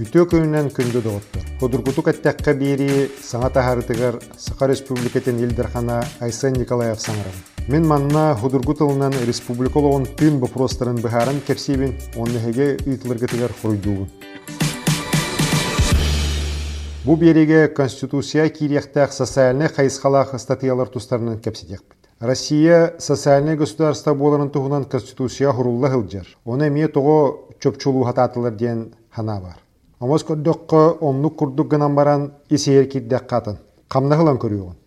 Үтө күнүнен күндө доғыттыр. Худургутук әттәккә бири саңа таһарытыгар Саха Республикатын Илдерхана Айсен Николаев саңарым. Мен манна худургут ылынан республикологон тын вопростарын быһаран кепсибин, оннеге ытлыргытыгар хуруйдугун. Бу береге Конституция кирияқтақ социальный қайысқалақ статьялар тустарынан кепсетекпіт. Россия социальный государство боларын туғынан Конституция хурулла хылжар. Оны эме тоғы чөпчулу хататылар ден хана бар. Омос көрдөккө омнук курдук гынан баран исеер киддек катын. Камна хылан.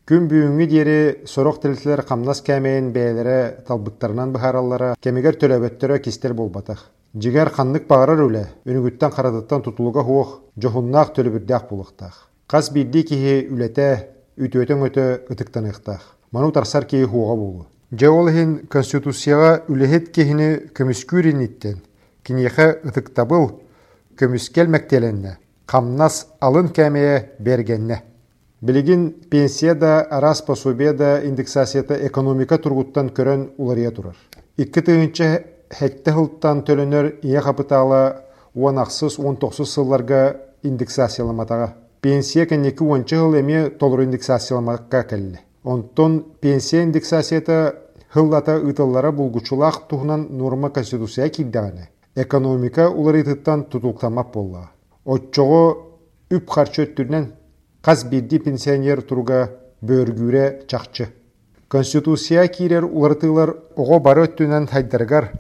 Күн бүйүңү диери сорок тилтилер камнас кәмейин бәйләре талбыттарынан бахараллара кемигер төлөбөттөрө кистер болбатах. Жигер ханнык багарар үле, үнүгүттен карадыттан тутулуга хуох, жохуннаах төлөбүрдәк булыктах. Кас бидди кихи үлете, үтөтөң өтө ытыктаныктах. Ману тарсар кихи хуога болу. Жеолхин конституцияга үлехет кихини көмүскүрин иттен. Кинеха ытыктабыл көмүскел мәктеленне. Камнас алын кәмее бергенне. Билигин пенсияда, арас пособияда индексацията экономика тургуттан көрөн улария турар. Икки тыгынча хәтті хылттан төлөнөр ие капиталы 10-19 сылларга индексацияламатаға. Пенсия кәнекі 10 хыл эме толыр индексацияламатқа кәлі. Онтон пенсия индексацията хыллата ытыллара булгучулақ туһунан норма конституция киддаганы. Экономика улар итыттан тутулктамап болла. Отчого үп харчөттүрнен қаз бидди пенсионер туруга бөргүре чакчы. Конституция кирер улартылар ого бары өттүнен хайдаргар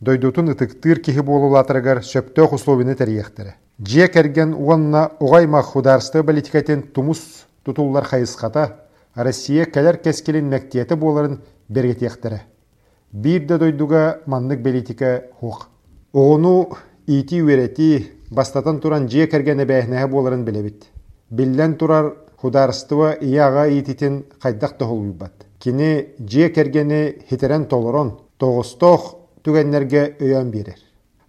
дойдутун ытыктыр кихи болулатыргар сөптөх условины тәрияқтірі. Жие кәрген уанна оғайма хударсты политикатын тумус тутуллар хайысқата Россия кәлер кескелин мәктиеті боларын бергетектірі. Бір де дойдуга маннык политика хуқ. Оғыну ити уерети бастатан туран жие кәрген әбәйнәһе боларын білебит. Биллен турар хударстыва ияға ититин қайдақ тұхыл Кини жие кәргені хитерен толорон, тоғыстох түгеннерге өйөн берер.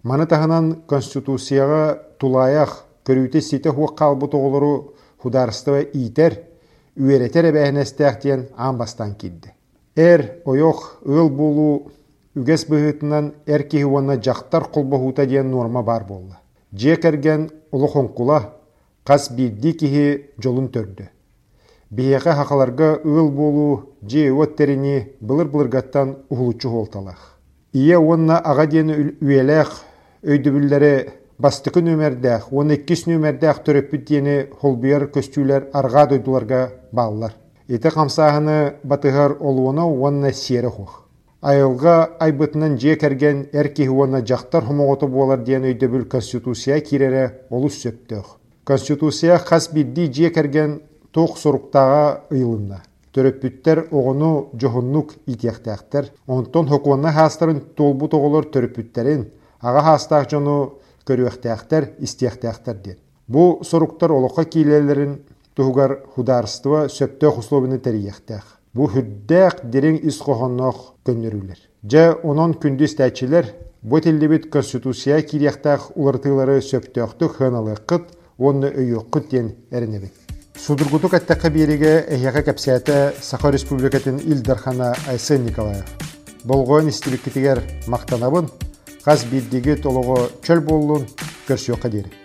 Маны тахынан Конституцияға тулаяқ көрүйті сите хуақ қалбы тоғылыру итер, үйеретер әбәйнәстәқтен амбастан кидді. Әр ойоқ ыл болу бұғытынан әр кейуана жақтар құлбахута ден норма бар кәрген ұлы қонқула қас бидді кихи жолын төрді. Бияға хақаларға ыл болу же өттеріні бұлыр-бұлырғаттан ұғылычы олталақ. Ие онна аға дені үйеләқ өйдібілері бастықы нөмердәқ, оны еккіс нөмердәқ төрөппіт дені холбияр көстүлер арға дойдуларға балылар. Еті қамсағыны батығар олуына онна сері хух. Айылға айбытынан же кәрген әркеhi оны жақтар хомоғыты болар ден өйдібіл конституция кирері олыс сөптіқ. Конституция қас бидді же кәрген тоқ соруқтаға ыйлынна. Төрөппүттер оғыну жоғыннук итияқтақтар. Онтон хокуанна хастарын толбу тоғылыр төрөппүттерин, аға хастақ жону көріяқтақтар, истияқтақтар ден. Бу соруктар олыққа кейлелерін туғар хударстыва сөпті құсловыны тәрияқтақ. Бу хүрдәк дерен ис қоғаннақ көннерулер. Жа онон күндіз тәчілер, бу тілдебет конституция кирияқтақ улартылары сөптіқтік хыналы қыт, онны өйі қыт ден әрінебет. Судургутук әттәккә биреге әйяға кәпсәті Саха Республикатын Илдархана Айсен Николаев. Болғойын истилік кетігер мақтанабын, қаз биддегі толығы чөл болуын көрсіоқа дейірі.